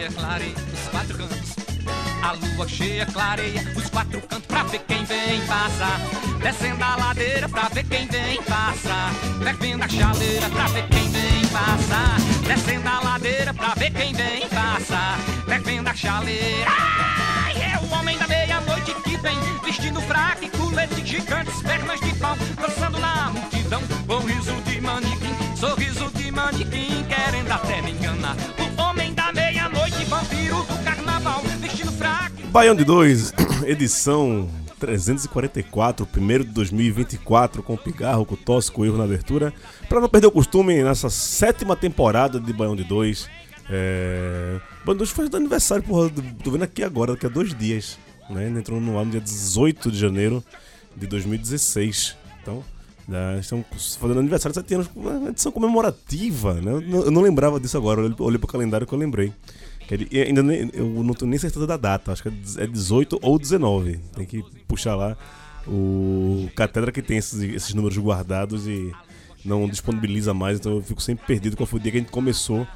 Cheia clareia os quatro cantos. A lua cheia clareia os quatro cantos pra ver quem vem passar. Descendo a ladeira pra ver quem vem passar. Fervendo a chaleira pra ver quem vem passar. Descendo a ladeira pra ver quem vem passar. Fervendo a chaleira. Ai, é o homem da meia-noite que vem vestindo fraco e colete gigantes, pernas de pau, dançando na multidão. Com riso de manequim, sorriso de manequim, querendo até me enganar. O homem da meia-noite, vampiro do carnaval, vestindo fraco. Baião de 2, edição 344, primeiro de 2024, com pigarro, com tosse, com erro na abertura. Pra não perder o costume, nessa sétima temporada de Baião de 2. É... Baião de 2 faz aniversário, porra, tô vendo aqui agora, daqui a dois dias. Né? Entrou no ar no dia 18 de janeiro de 2016. Então, estamos fazendo aniversário de 7 anos, uma edição comemorativa, né? Eu não, lembrava disso agora, olhei- olhei pro calendário que eu lembrei. Ele- ainda nem, eu não tenho nem certeza da data, acho que é 18 ou 19. Tem que puxar lá o Catedra que tem esses, esses números guardados e não disponibiliza mais, então eu fico sempre perdido qual foi o dia que a gente começou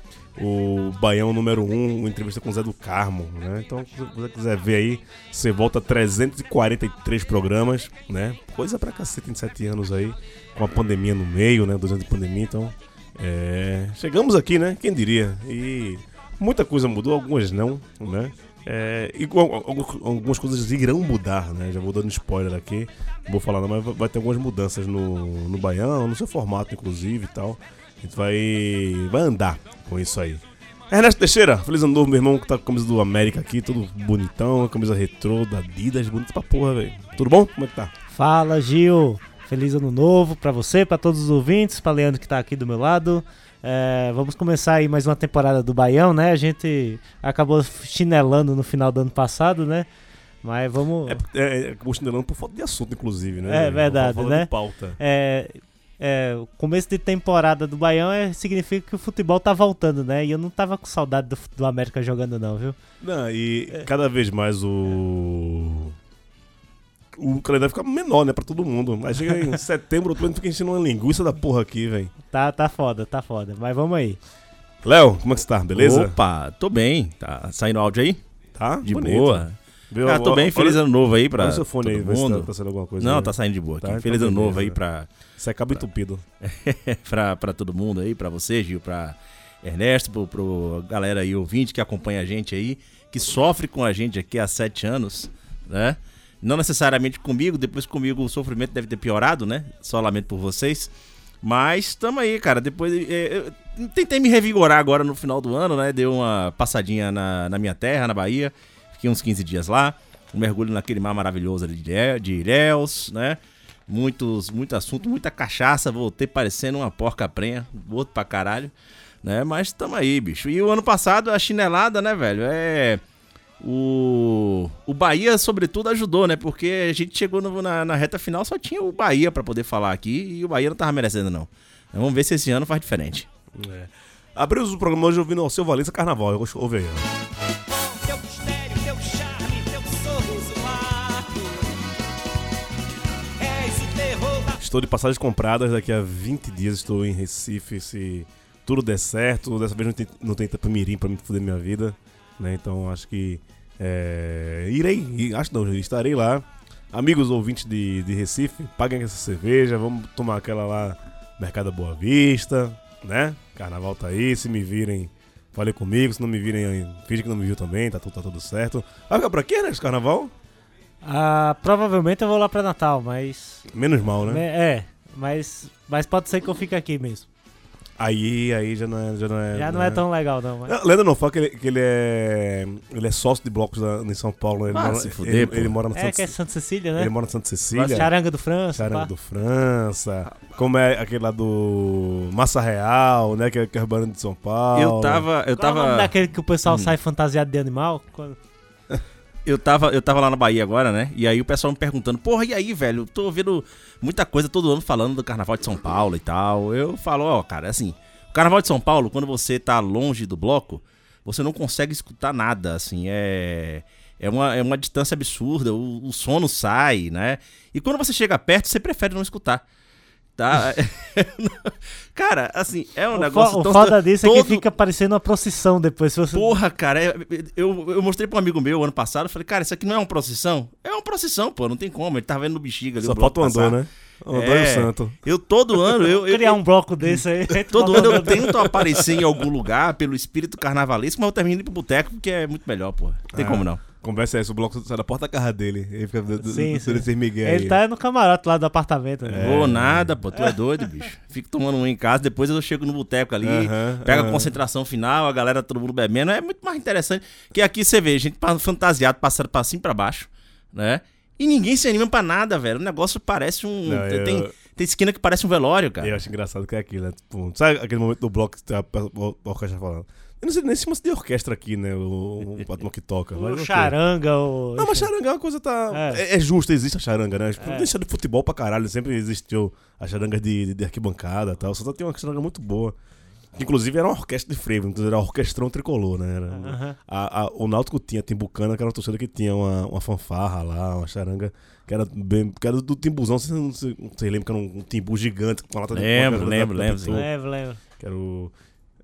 o Baião número 1, uma entrevista com o Zé do Carmo, né? Então, se você quiser ver aí, você volta a 343 programas, né? Coisa pra cacete em 7 anos aí, com a pandemia no meio, né? Dois anos de pandemia, então... É... Chegamos aqui, né? Quem diria? E muita coisa mudou, algumas não, né? É, e al- al- algumas coisas irão mudar, né? Já vou dando spoiler aqui. Não vou falar não, mas vai- ter algumas mudanças no, no Baião, no seu formato, inclusive e tal. A gente vai, vai andar com isso aí. Ernesto Teixeira, feliz ano novo, meu irmão, que tá com a camisa do América aqui, todo bonitão, a camisa retrô da Adidas, bonito pra porra, velho. Tudo bom? Como é que tá? Fala, Gil. Feliz ano novo pra você, pra todos os ouvintes, pra Leandro que tá aqui do meu lado. É, vamos começar aí mais uma temporada do Baião, né? A gente acabou chinelando no final do ano passado, né? Mas vamos. É, é, é acabou chinelando por falta de assunto, inclusive, né? É verdade, né? de pauta. É, é, o começo de temporada do Baião é, significa que o futebol tá voltando, né? E eu não tava com saudade do, do América jogando, não, viu? Não, e cada vez mais o. O calendário fica menor, né, pra todo mundo. Mas chega em setembro, outubro, a gente fica enchendo uma linguiça da porra aqui, velho. Tá, tá foda, tá foda. Mas vamos aí. Léo, como é que você tá? Beleza? Opa, tô bem. Tá saindo áudio aí? Tá? De Bonito. boa. Viu? Ah, tô bem. Olha- Feliz ano novo aí pra Olha o seu fone todo aí, se mundo. tá, tá saindo alguma coisa. Não, aí. tá saindo de boa aqui. Tá, então Feliz ano novo aí pra, Você acaba entupido. pra, pra todo mundo aí, pra você, Gil, pra Ernesto, pro, pro galera aí ouvinte que acompanha a gente aí, que sofre com a gente aqui há sete anos, né? Não necessariamente comigo, depois comigo o sofrimento deve ter piorado, né? Só lamento por vocês. Mas tamo aí, cara. Depois. é, eu tentei me revigorar agora no final do ano, né? Dei uma passadinha na, na minha terra, na Bahia. Fiquei uns 15 dias lá. Um mergulho naquele mar maravilhoso ali de de Ilhéus, né? Muitos, muito assunto, muita cachaça. Voltei parecendo uma porca prenha. Outro pra caralho. Né? Mas tamo aí, bicho. E o ano passado, a chinelada, né, velho? É. O, o Bahia, sobretudo, ajudou, né? Porque a gente chegou no- na, na reta final, só tinha o Bahia pra poder falar aqui e o Bahia não tava merecendo, não. Então, vamos ver se esse ano faz diferente. Abriu o programa hoje ouvindo o seu Valença Carnaval. Eu gosto- Ouve aí. Estou de passagens compradas, daqui a 20 dias estou em Recife, se tudo der certo. Dessa vez não tem, não tem Itapemirim pra me fuder minha vida, né? Então acho que é, irei, acho não, estarei lá. Amigos ouvintes de, de Recife, paguem essa cerveja, vamos tomar aquela lá, Mercado Boa Vista, né? Carnaval tá aí, se me virem, falem comigo, se não me virem, finge que não me viu também, tá, tudo- tá tudo certo. Vai ficar por aqui, né, esse carnaval? Ah, provavelmente eu vou lá pra Natal, mas. Menos mal, né? É, mas, mas pode ser que eu fique aqui mesmo. Aí, aí já não é. Já não é, Já não é tão legal, não. Mas... Não, Leandro não, fala que ele, que ele é. Ele é sócio de blocos na- em São Paulo. Ele, Ah, mora, se fuder, ele, ele mora na É Santa, que é Santa Cecília, né? ele mora na Santa Cecília. Charanga do França. Charanga pá. do França. Como é aquele lá do Massa Real, né? Que é, que é banda de São Paulo. Eu tava. Eu Qual é o nome tava. daquele que o pessoal Hum. sai fantasiado de animal? Quando- Eu tava, eu tava lá na Bahia agora, né? E aí o pessoal me perguntando, porra, e aí, velho? Tô ouvindo muita coisa todo ano falando do Carnaval de São Paulo e tal. Eu falo, ó, cara, assim, o Carnaval de São Paulo, quando você tá longe do bloco, você não consegue escutar nada, assim, é. É uma, é uma distância absurda, o, o sono sai, né? E quando você chega perto, você prefere não escutar. Tá? cara, assim, é um o negócio fo- o foda disso é que todo- fica parecendo uma procissão depois. Se você... Porra, cara, é- eu, eu mostrei pra um amigo meu ano passado, falei, cara, isso aqui não é uma procissão? É uma procissão, pô, não tem como. Ele tava vendo no bexiga ali. Só falta o Andor, né? O Andor e É. o Santo. Eu todo ano, eu, eu, criar um bloco desse aí. todo ano eu tento aparecer em algum lugar pelo espírito carnavalesco, mas eu termino indo pro boteco porque é muito melhor, pô. Não tem Ah. como não. Conversa essa, o bloco sai da porta da casa dele. Ele fica do, do, Sim, do, sim. desse Miguel aí. Ele tá no camarote lá do apartamento. Né? Vou nada, pô, tu é doido, bicho. Fico tomando um em casa, depois eu chego no boteco ali, Aham, pego a aham. concentração final, a galera, todo mundo bebendo. É muito mais interessante. Que aqui você vê, gente fantasiado, passando pra cima e pra baixo, né? E ninguém se anima pra nada, velho. O negócio parece um. Não, tem, eu- tem, tem esquina que parece um velório, cara. Eu acho engraçado que é aquilo, né? Tipo, sabe aquele momento do bloco que tá a orquestra falando? Eu não sei nem se chama de orquestra aqui, né? O, o patrão que toca. O charanga, o. Não, mas charanga é uma coisa tá. É. É, é justo, existe a charanga, né? É. Deixa de futebol pra caralho. Sempre existiu a charanga de, de arquibancada e tal. Só tem uma charanga muito boa. Que, Inclusive era uma orquestra de frevo, inclusive era orquestrão tricolor, né? Era- a- a- o Náutico tinha Timbucana, que era uma torcida que tinha uma, uma fanfarra lá, uma charanga, que era bem. que era do Timbuzão, vocês não não sei, lembra que era um, um timbu gigante com a lata de Lembro, coca, lembro, da- da lembro, Pitu, Lembro, lembro. Que era o.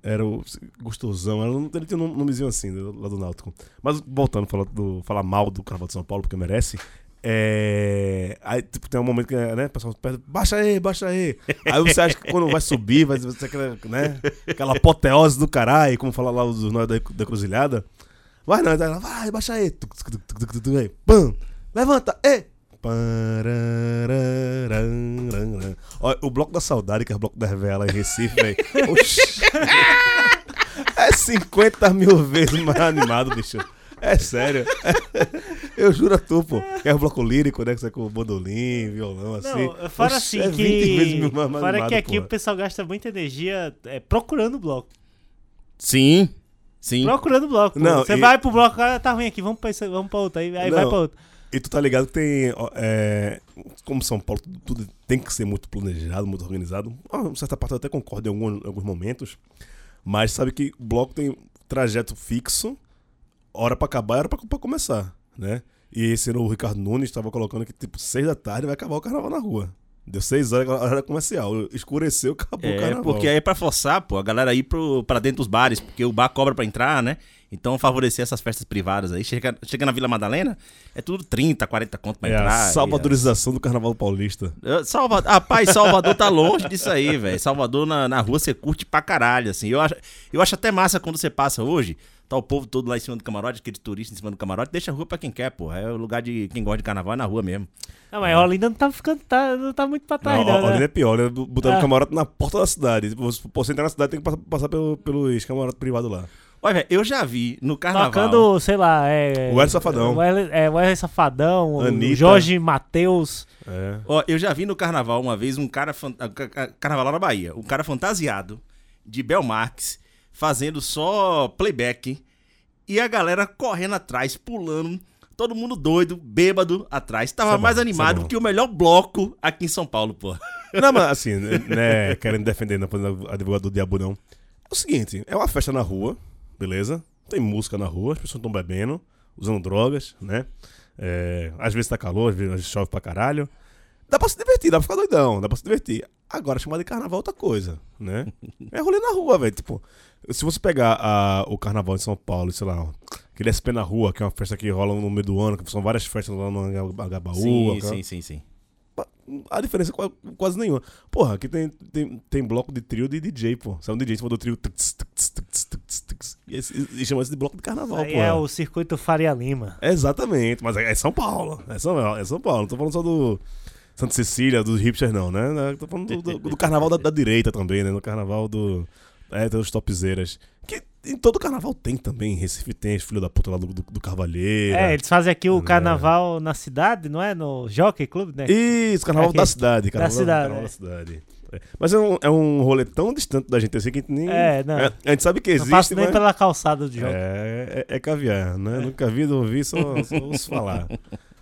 Era o gostosão, era, ele tinha um nomezinho assim, lá do Náutico. Mas voltando falar, do, falar mal do Carnaval de São Paulo, porque merece. É. Aí, tipo, tem um momento que, né, o pessoal pede, baixa aí, baixa aí. Aí você acha que quando vai subir, vai ser aquela, né, aquela apoteose do caralho, como fala lá os nós da, da cruzilhada. Vai não, vai, vai, baixa aí. Tuc, tuc, tuc, tuc, tuc, tuc, aí. Pam, levanta, ei. Ó, o Bloco da Saudade, que é o Bloco da Revela em Recife, velho. Oxi. É 50 mil vezes mais animado, bicho. É sério. Eu juro a tu, pô. Que é o bloco lírico, né? Que você com bandolim, violão, assim. Não, fora Oxi, assim é 20 vezes que. Fora animado, que aqui porra. o pessoal gasta muita energia é, procurando o bloco. Sim, sim. Procurando o bloco. Não, Você e- vai pro bloco, ah, tá ruim aqui, vamos pra, esse, vamos pra outro. Aí, aí vai pra outro. E tu tá ligado que tem. é, como São Paulo, tudo, tem que ser muito planejado, muito organizado. Uma certa parte eu até concordo em alguns, alguns momentos. Mas sabe que o bloco tem trajeto fixo, hora pra acabar e hora pra, pra começar, né? E esse o Ricardo Nunes estava colocando que, tipo, seis da tarde vai acabar o carnaval na rua. Deu seis horas, a hora comercial. Escureceu, acabou o É, carnaval. porque aí é pra forçar, pô, a galera ir pro, pra dentro dos bares, porque o bar cobra pra entrar, né? Então favorecer essas festas privadas aí. Chega, chega na Vila Madalena, é tudo 30, 40 conto pra É entrar. a salvadorização do carnaval paulista. Salvador, rapaz, Salvador tá longe disso aí, velho. Salvador na, na rua você curte pra caralho, assim. Eu acho, eu acho até massa quando você passa hoje, tá o povo todo lá em cima do camarote, aquele turista em cima do camarote, deixa a rua pra quem quer, pô. É o lugar de quem gosta de carnaval é na rua mesmo. Não, mas Olinda não tá ficando. Tá, não tá muito pra trás, Não, não. Olinda né? é pior, né? Botaram Ah. o camarote na porta da cidade. Se você entrar na cidade, tem que passar, passar pelo, pelos camarotes privados lá. Olha, velho, eu já vi no carnaval. Tocando, sei lá, é. O Wesley Safadão. O Wesley, é, o Wesley Safadão, o Anitta. Jorge Matheus. É. Ó, eu já vi no carnaval uma vez um cara. Carnaval lá na Bahia. Um cara fantasiado de Belmarx fazendo só playback. E a galera correndo atrás, pulando. Todo mundo doido, bêbado atrás. Tava é mais é animado que o melhor bloco aqui em São Paulo, pô. Não, mas assim, né, querendo defender, não fazendo advogado do diabo, não. É o seguinte, é uma festa na rua, beleza? Tem música na rua, as pessoas estão bebendo, usando drogas, né? É, às vezes tá calor, às vezes chove pra caralho. Dá pra se divertir, dá pra ficar doidão, dá pra se divertir. Agora, chamar de carnaval é outra coisa, né? É rolê na rua, velho. Tipo, se você pegar a- o carnaval de São Paulo, sei lá, aquele SP na rua, que é uma festa que rola no meio do ano, que são várias festas lá no Agabaú. sim, aquela- sim, sim, sim. a diferença é qua- quase nenhuma. Porra, aqui tem, tem, tem bloco de trio de DJ, pô. Sai um DJ em cima do trio. E, esse- e chama isso de bloco de carnaval, pô. é o circuito Faria Lima. Exatamente, mas é é São Paulo. É São, é São Paulo. Não tô falando só do. Santa Cecília, dos hipsters, não, né? né? Tô falando do, do- do carnaval da, da direita também, né? No carnaval do. É, tem os topzeiras. Que em todo carnaval tem também. Em Recife tem os filhos da puta lá do, do, do Carvalheira. É, eles fazem aqui o É. carnaval na cidade, não é? No Jockey Club, né? Isso, carnaval Aqui. da cidade. Carnaval, cidade, carnaval é. da cidade. É. Mas é um, é um rolê tão distante da gente assim que a gente nem. É, não. a gente sabe que Não existe, passo nem mas. pela calçada do jogo. É, é, é caviar, né? Nunca vi, não ouvi, só, só ouço falar.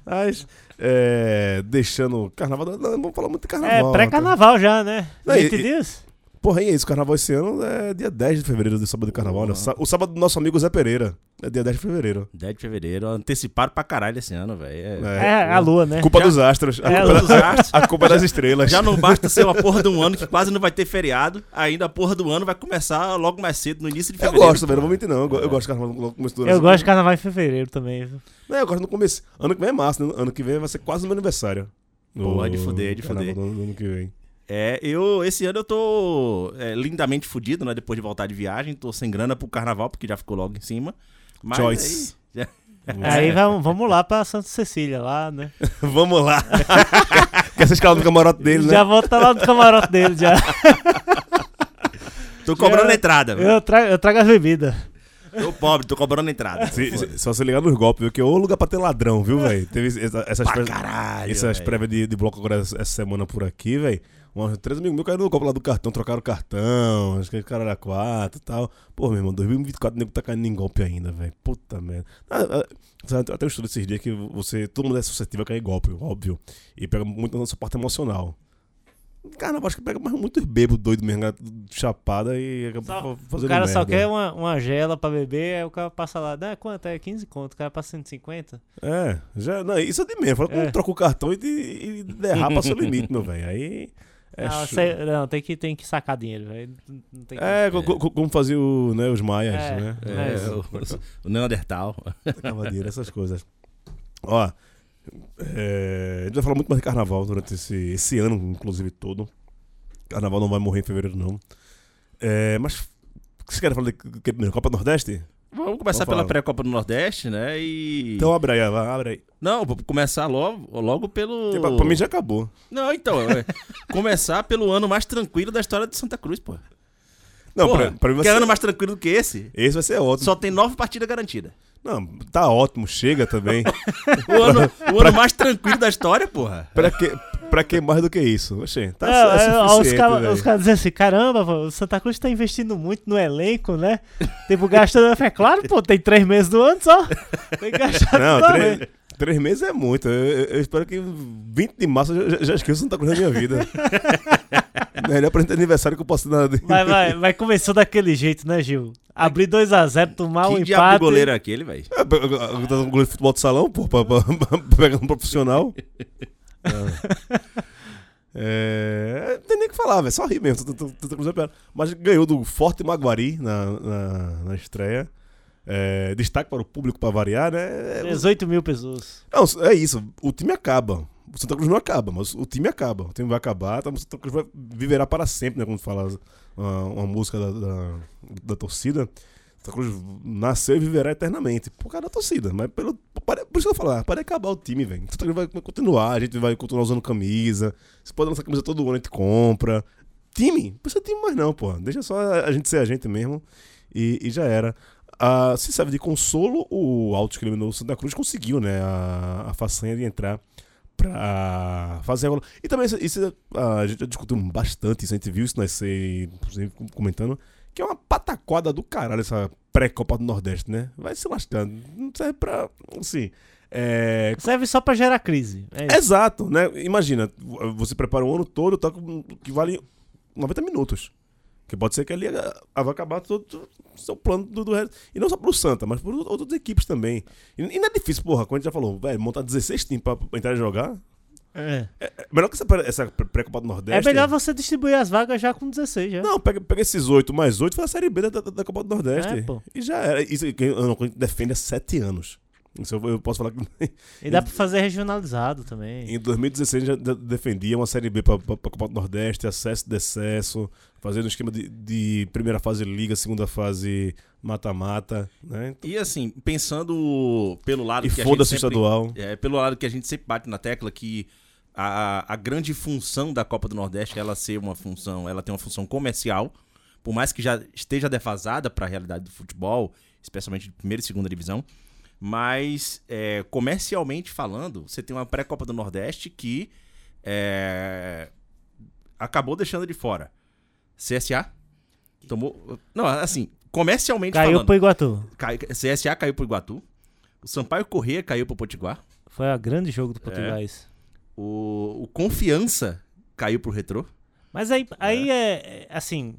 Mas, é, deixando carnaval. Não, vamos falar muito de É, carnaval. pré-carnaval já, né? Não, e- 20 e- dias? Porra, e é isso, carnaval esse ano é dia 10 de fevereiro, do sábado de carnaval, né? O sá- O sábado do nosso amigo Zé Pereira. É dia 10 de fevereiro. 10 de fevereiro, anteciparam pra caralho esse ano, velho. É- É, a lua, né? Culpa Já- dos astros. A É, culpa, dos da- astros. a culpa das estrelas. Já não basta ser uma porra de um ano que quase não vai ter feriado, ainda a porra do ano vai começar logo mais cedo, no início de Eu fevereiro. gosto, velho, não vou mentir não. Eu, eu gosto de carnaval no começo do ano. Eu gosto de carnaval em fevereiro também. viu? Não, eu gosto no começo. Ano que vem é março, né? Ano que vem vai ser quase o meu aniversário. Porra, O de fuder, de fuder. Do, do ano que vem. É, eu, esse ano eu tô é, lindamente fudido, né? Depois de voltar de viagem, tô sem grana pro carnaval, porque já ficou logo em cima. Mas Choice. aí- Aí vamos, vamos lá pra Santa Cecília, lá, né? Vamos lá. Quer ser escalado no camarote dele, né? Já vou estar lá no camarote dele já. tô cobrando Já- a entrada, velho. Eu trago, eu trago as bebidas. Tô pobre, tô cobrando a entrada. Se- se- só se ligar nos golpes, viu? Que é o lugar pra ter ladrão, viu, velho? Teve essa- essas Pra prévias- caralho, essas prévias de, de bloco agora essa essa semana por aqui, velho. Uns três amigos meus caíram no golpe lá do cartão, trocaram o cartão, acho que cara era quatro e tal. Pô, meu irmão, 2024 o nego tá caindo em golpe ainda, velho. Puta merda. Ah, ah, até eu estudo esses dias que você, todo mundo é suscetível a cair em golpe, óbvio. E pega muito na nossa parte emocional. Carnaval, acho que pega mais muito bêbado, doido mesmo, cara, chapada e acaba fazendo o cara só quer uma, uma gela pra beber, aí o cara passa lá, dá quanto? É 15 conto, o cara passa 150. É, já, não, isso é de menos. Fala É. troca o cartão e, de- e derrapa seu limite, meu velho. Aí. É, não, sei- não, tem que, tem que sacar dinheiro, como. é co- co- como fazia o, né, os maias, É, né? é, É, o, o Neandertal. Tacava dinheiro, essas coisas. Ó, é, a gente vai falar muito mais de carnaval durante esse, esse ano, inclusive todo. Carnaval não vai morrer em fevereiro, não. É, mas, o que vocês querem falar de que primeiro? Copa do Nordeste? Vamos começar Vamos pela pré-copa do Nordeste, né? E. Então abre aí, abre aí. Não, vou começar logo, logo pelo. Porque Pra, mim já acabou. Não, então, é, começar pelo ano mais tranquilo da história de Santa Cruz, pô. Não, Porra, pra, pra mim vai que ser, ano mais tranquilo do que esse? esse vai ser ótimo. Só tem nove partidas garantidas. Não, tá ótimo, chega também. O ano, o ano mais tranquilo da história, porra. pra, que, pra que mais do que isso? Oxê, tá é, é, os caras caras dizem assim, caramba, pô, o Santa Cruz tá investindo muito no elenco, né? Tipo, gastando. É claro, pô, tem três meses do ano só. Tem que gastar Não, tudo, três, três meses é muito. Eu, eu- espero que 20 de março eu já, já esqueça Santa Cruz da minha vida. Melhor ter aniversário que eu posso dar. de- Vai, vai, vai começou daquele jeito, né, Gil? Abrir 2x0, tomar que um empate. goleiro é aquele, velho? É, tô um goleiro de futebol de salão, pô, pra, pra, pra pegar um profissional. É, não tem nem o que falar, velho. Só rir mesmo. Cruz é pior. Mas ganhou do Forte Maguari na, na, na estreia. É, destaque para o público para variar, né? 18 mil pessoas. Não, é isso. O time acaba. O Santa Cruz não acaba, mas o time acaba. O time vai acabar, então o Santa Cruz vai viverá para sempre, né? Quando fala uma, música da, da, da torcida. Santa Cruz nasceu e viverá eternamente. Por causa da torcida. Mas pelo, pare- por isso que eu falo, pode acabar o time, velho. Santa Cruz vai continuar, a gente vai continuar usando camisa. Você pode lançar camisa todo ano, a gente compra. Time? Não precisa time mais não, pô. Deixa só a gente ser a gente mesmo. E, e já era. Ah, se serve de consolo, o Altos que eliminou Santa Cruz conseguiu, né? A, a façanha de entrar pra fazer a. E também isso, ah, a gente já discutiu bastante isso, a gente viu isso nascer, inclusive comentando, que é uma pataquada do caralho essa pré-Copa do Nordeste, né? Vai se lascando. Não serve pra. Assim. É, Serve só pra gerar crise. É. Exato, né? Imagina, você prepara o ano todo, tá com, que vale 90 minutos. Que pode ser que ali vai acabar todo o seu plano do, do resto. E não só pro Santa, mas por outras equipes também. E, e não é difícil, porra, como a gente já falou, velho, montar 16 times pra, entrar e jogar. É. É melhor que essa, essa pré-copa do É Nordeste. melhor você distribuir as vagas já com 16, já. Não, pega, pega esses 8 mais 8 e faz a Série B da, da, da Copa do Nordeste. É. E já era. Isso que a gente defende há 7 anos. Isso eu, eu posso falar que E dá pra fazer regionalizado também. Em 2016 já de- defendia uma Série B para a Copa do Nordeste, acesso e decesso, fazendo um esquema de, de primeira fase Liga, segunda fase mata-mata, né? E assim, pensando pelo lado E que a gente sempre, estadual. é, pelo lado que a gente sempre bate na tecla que a, a grande função da Copa do Nordeste é ela ser uma função, ela tem uma função comercial, por mais que já esteja defasada para a realidade do futebol, especialmente de primeira e segunda divisão, mas é, comercialmente falando, você tem uma pré-Copa do Nordeste que é, acabou deixando de fora. CSA tomou, não, assim, comercialmente Caiu falando, pro Iguatu. cai- CSA caiu pro Iguatu, o Sampaio Corrêa caiu pro Potiguar, Foi a grande jogo do Português. o, o Confiança caiu pro Retrô. Mas aí, aí é, é, assim,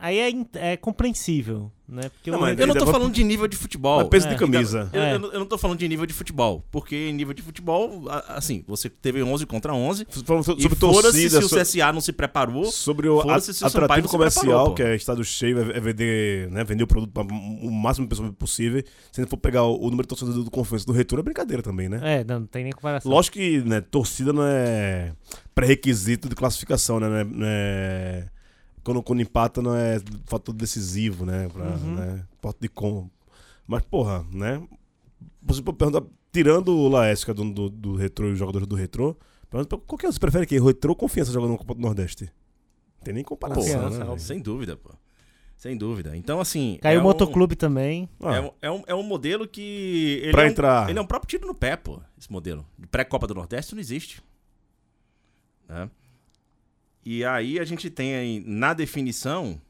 aí é, é compreensível, né? Porque Não, mas Eu não tô falando de nível de futebol. Mas peso É. de camisa. Eu, É. eu não- eu não tô falando de nível de futebol, porque em nível de futebol, a- assim, você teve 11 contra 11, Falando so- e sobre foda-se torcida, se o CSA não se preparou, sobre o Foda-se se o atrativo não se comercial, que é estado cheio, é, é vender, né, vender o produto para o máximo de pessoas possível. Se a gente for pegar o, o número de torcedores do Confiança do Retorno, é brincadeira também, né? É, não, não tem nem comparação. Lógico que né, torcida não é pré-requisito de classificação, né? Não é- não é- quando, quando empata não é fator decisivo, né? Pra, Uhum. né porta de com. Mas, porra, né? Você pode perguntar, tirando o Laércio, que é dono do, do Retrô e os jogadores do Retrô, pergunta, qual que é? Você prefere que Retrô ou Confiança jogando no Copa do Nordeste? Não tem nem comparação, Confiança, né? sem dúvida, pô. Sem dúvida. Então, assim. Caiu é o motoclube também. Ah, É um, é, um, é um modelo que. Ele Pra é um, entrar. Ele é um próprio tiro no pé, pô, esse modelo. De pré-Copa do Nordeste não existe. Né? E aí a gente tem aí, na definição.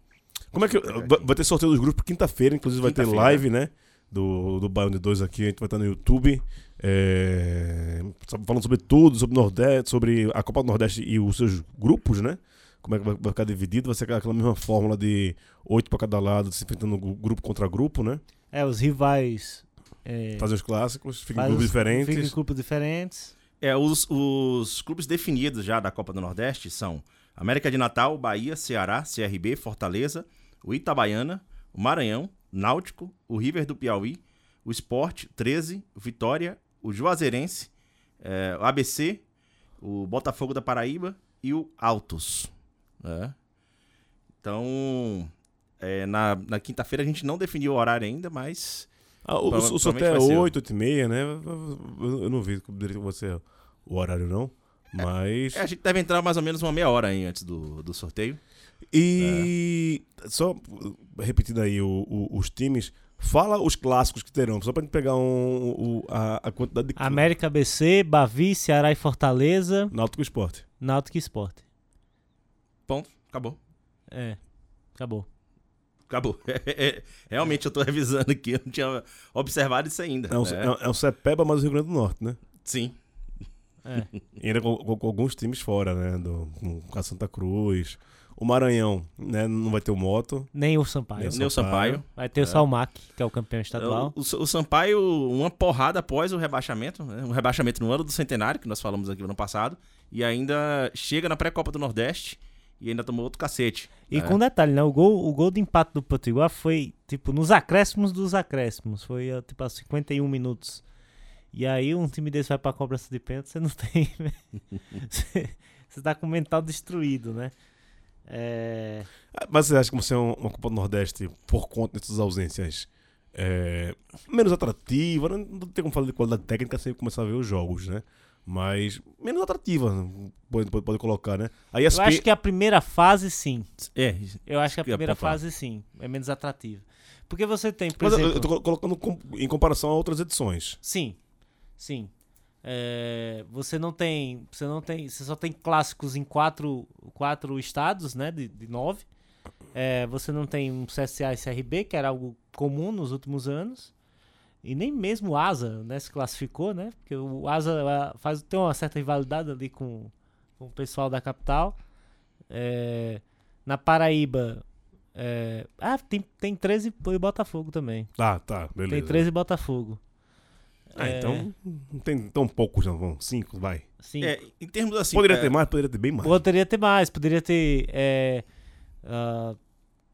Como é que. Vai vai ter sorteio dos grupos quinta-feira, inclusive vai ter live, né? Do, do Baiano de 2 aqui, a gente vai estar no YouTube. é, falando sobre tudo, sobre o Nordeste, sobre a Copa do Nordeste e os seus grupos, né? Como é que vai, vai ficar dividido, vai ser aquela mesma fórmula de oito para cada lado, se enfrentando gru- grupo contra grupo, né? É, os rivais. É, Fazer os clássicos, ficam em grupos os- Ficam em diferentes. grupos diferentes. É, os, os clubes definidos já da Copa do Nordeste são América de Natal, Bahia, Ceará, CRB, Fortaleza, o Itabaiana, o Maranhão, Náutico, o River do Piauí, o Sport, 13, o Vitória, o Juazeirense, é, o ABC, o Botafogo da Paraíba e o Altos. né? Então, é, na, na quinta-feira a gente não definiu o horário ainda, mas Ah, o, o sorteio é provavelmente vai ser. 8, 8 e meia, né? Eu, não vi direito você o horário, não. Mas. é, a gente deve entrar mais ou menos uma meia hora aí antes do, do sorteio. E só repetindo aí o- o- os times, fala os clássicos que terão, só pra gente pegar um, o- a, a quantidade de América BC, Bavi, Ceará e Fortaleza, Náutico Esporte. Náutico e Sport. Ponto, acabou. É, acabou. Acabou. É, realmente eu tô revisando aqui, eu não tinha observado isso ainda. É um, né? é um- é um Cepeba, mas do Rio Grande do Norte, né? Sim. É. E ainda com, com- com alguns times fora, né? Do, com, com a Santa Cruz. O Maranhão, né? Não vai ter o Moto. Nem o Sampaio. Nem o Neu Sampaio. Vai ter o Salmac, que é o campeão estadual. O, o- o Sampaio, uma porrada após o rebaixamento, né? um rebaixamento no ano do centenário, que nós falamos aqui no ano passado, e ainda chega na pré-copa do Nordeste e ainda tomou outro cacete. E né? com um detalhe, né? O gol, o gol de empate do Potiguar foi, tipo, nos acréscimos dos acréscimos. Foi, tipo, aos 51 minutos. E aí um time desse vai pra cobrança de pênalti, você não tem... você, você tá com o mental destruído, né? É... Ah, Mas você acha que você é um- uma Copa do Nordeste, por conta dessas ausências, é, menos atrativa? Não, não tem como falar de qualidade técnica sem começar a ver os jogos, né? Mas menos atrativa, pode, pode, pode colocar, né? Aí Eu SP, acho que a primeira fase, sim. É, Eu acho que a Ia primeira pontuar. fase, sim. É menos atrativa. Porque você tem, por Mas eu- exemplo... eu tô colo- colocando com- em comparação a outras edições. Sim, sim. É, você não tem, você não tem, você só tem clássicos em quatro, quatro estados, né, de, de nove. É, você não tem um CSA e CRB, que era algo comum nos últimos anos. E nem mesmo o Asa, né, se classificou, né? Porque o Asa ah, faz tem uma certa rivalidade ali com, com o pessoal da capital. É, na Paraíba, é, ah, tem, tem 13 e Botafogo também. Tá, tá, beleza. Tem 13 e Botafogo. Ah, É, então não tem tão poucos, não. Vão, cinco, vai. Sim. é, em termos assim. poderia é, ter mais, poderia ter bem mais. Poderia ter mais, poderia ter. é, ah,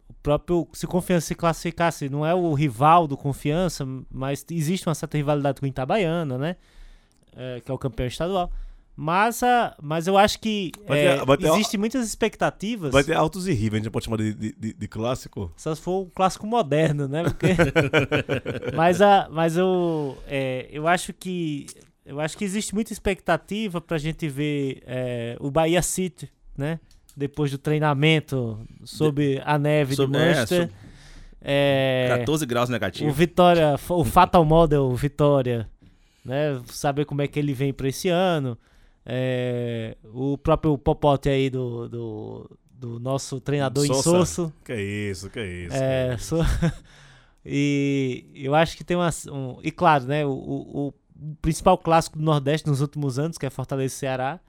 o próprio. Se o Confiança se classificasse, não é o rival do Confiança, mas existe uma certa rivalidade com o Itabaiana, né? É, que é o campeão estadual. Mas, ah, mas eu acho que é, existem muitas expectativas. Vai ter altos e rivais, a gente pode chamar de, de, de- clássico. Só se for um clássico moderno, né? Porque... mas, a, mas eu, é, eu acho que eu acho que existe muita expectativa pra gente ver é, o Bahia City, né? Depois do treinamento sob a neve sob- de é, Manchester. sob- É, 14 graus o negativo. Vitória, o Fatal Model Vitória, né? Saber como é que ele vem pra esse ano. É, o próprio Popote aí do, do, do nosso treinador Sousa. insosso. Que isso, que isso. É, que sou- e eu acho que tem uma. Um... E claro, né? O, o, o principal clássico do Nordeste nos últimos anos, que é Fortaleza e Ceará.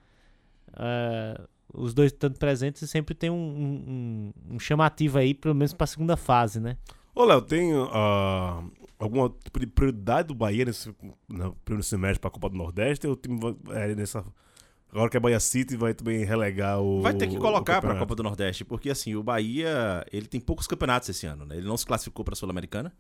é, os dois estando presentes sempre tem um, um, um- chamativo aí, pelo menos pra segunda fase, né? Ô, Léo, tem ah, alguma tipo de prioridade do Bahia nesse no primeiro semestre para a Copa do Nordeste? Ou o time vai, é, nessa. Agora que é Bahia City, vai também relegar o. Vai ter que colocar para a? Copa do Nordeste, porque assim, o Bahia, ele tem poucos campeonatos esse ano, né? Ele não se classificou para a Sul-Americana.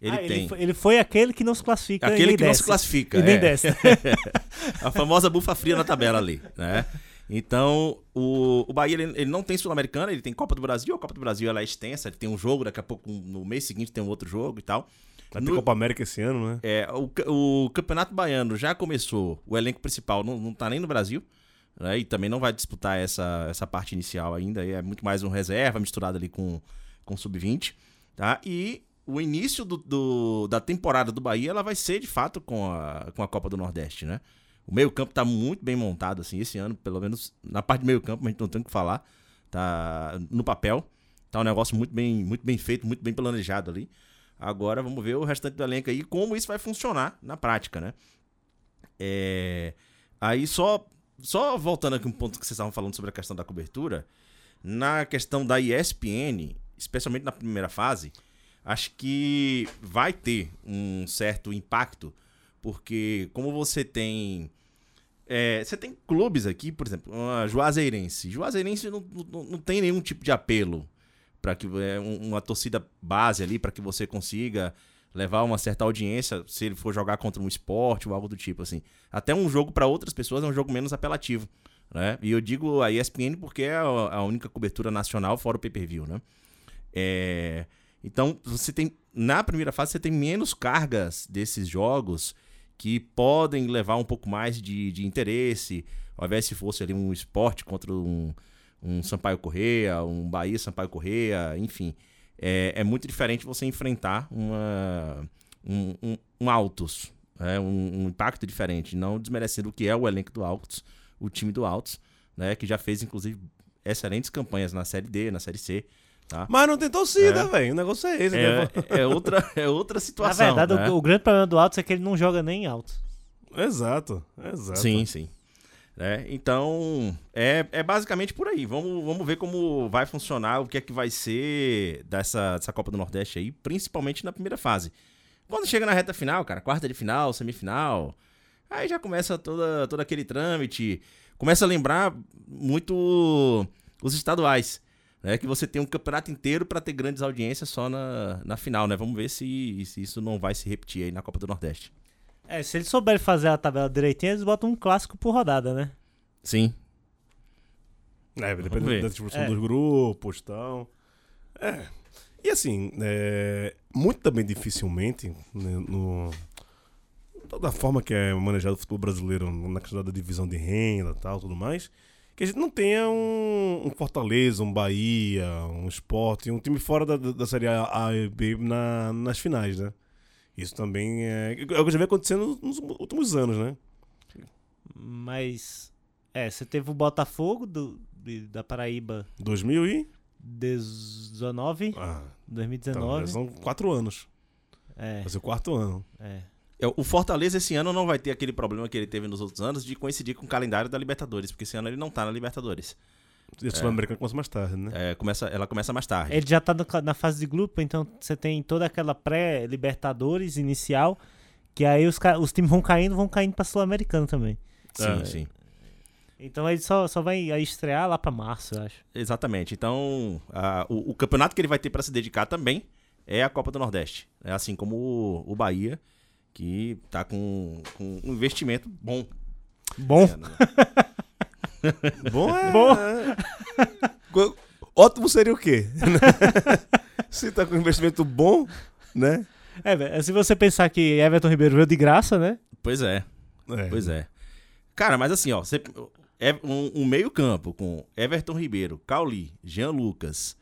Ele Ah, tem foi, ele foi aquele que não se classifica aquele que não desce. se classifica, E nem é. desce. a famosa bufa fria na tabela ali, né? Então, o, o Bahia, ele, ele não tem Sul-Americana, ele tem Copa do Brasil. A Copa do Brasil, ela é extensa, ele tem um jogo, daqui a pouco, no mês seguinte tem um outro jogo e tal. Vai ter No- Copa América esse ano, né? É, o, o Campeonato Baiano já começou, o elenco principal não, não tá nem no Brasil, né? E também não vai disputar essa, essa parte inicial ainda, é muito mais um reserva misturado ali com, com sub-20, tá? E o início do, do- da temporada do Bahia, ela vai ser de fato com a, com a Copa do Nordeste, né? O meio-campo tá muito bem montado, assim, esse ano, pelo menos na parte do meio-campo, a gente não tem o que falar, tá no papel, tá um negócio muito bem, muito bem feito, muito bem planejado ali. Agora vamos ver o restante do elenco aí, como isso vai funcionar na prática, né? É, Aí só, só voltando aqui um ponto que vocês estavam falando sobre a questão da cobertura, na questão da ESPN, especialmente na primeira fase, acho que vai ter um certo impacto, porque como você tem. é, você tem clubes aqui, por exemplo, a Juazeirense. Juazeirense não, não, não tem nenhum tipo de apelo para que é, um- uma torcida base ali para que você consiga levar uma certa audiência se ele for jogar contra um esporte ou algo do tipo assim. Até um jogo para outras pessoas é um jogo menos apelativo, né? E eu digo a ESPN porque é a, única cobertura nacional fora o pay-per-view, né? É, Então, você tem na primeira fase você tem menos cargas desses jogos que podem levar um pouco mais de, de interesse, ao invés se fosse ali um esporte contra um, um Sampaio Correia, um Bahia Sampaio Correia, enfim. É, é muito diferente você enfrentar uma, um, um, um Autos, é, um, um impacto diferente, não desmerecendo o que é o elenco do Autos, o time do Autos, né, que já fez, inclusive, excelentes campanhas na Série D, na Série C, tá? Mas não tem torcida, É. velho. O negócio é esse. né? É, é outra, é outra Na situação. verdade, né? o, o grande problema do Altos é que ele não joga nem em Altos. Exato, exato. Sim, sim. Né? Então, é, é basicamente por aí. Vamos, vamos ver como vai funcionar, o que é que vai ser dessa, dessa Copa do Nordeste aí, principalmente na primeira fase. Quando chega na reta final, cara, quarta de final, semifinal, aí já começa toda, todo aquele trâmite. Começa a lembrar muito os estaduais. Né, que você tem um campeonato inteiro para ter grandes audiências só na, na final, né? Vamos ver se, se isso não vai se repetir aí na Copa do Nordeste. É, se eles souberem fazer a tabela direitinho, eles botam um clássico por rodada, né? Sim, É, depende da distribuição É. dos grupos e tal. É. E assim, é, muito também dificilmente, né, no, toda a forma que é manejado o futebol brasileiro na questão da divisão de renda e tal, tudo mais, que a gente não tenha um, um Fortaleza, um Bahia, um esporte, um time fora da, da Série A, A e B na, nas finais, né? Isso também é, é o que já vem acontecendo nos últimos anos, né? Mas. É, você teve o Botafogo do, de- da Paraíba 2000 e... 19, Ah, então, 2019. já são quatro anos. É, Vai ser o quarto ano. é. É, O Fortaleza esse ano não vai ter aquele problema que ele teve nos outros anos de coincidir com o calendário da Libertadores, porque esse ano ele não tá na Libertadores. E a Sul-Americana começa mais tarde, né? É, começa, ela começa mais tarde. Ele já tá no na fase de grupo, então você tem toda aquela pré-Libertadores inicial, que aí os, os times vão caindo, vão caindo pra Sul-Americano também. Sim, É. sim. Então ele só, só vai estrear lá pra março, eu acho. Exatamente. Então, a- o, o campeonato que ele vai ter para se dedicar também é a Copa do Nordeste. É assim como o, o Bahia, que tá com, com um investimento bom. Bom, ano, né? Bom é. Bom. é. Ótimo seria o quê? Se tá com um investimento bom, né? é, se você pensar que Everton Ribeiro veio de graça, né? Pois é. É. Pois é. Cara, mas assim, ó, você- é um, um meio-campo com Everton Ribeiro, Cauli, Jean Lucas,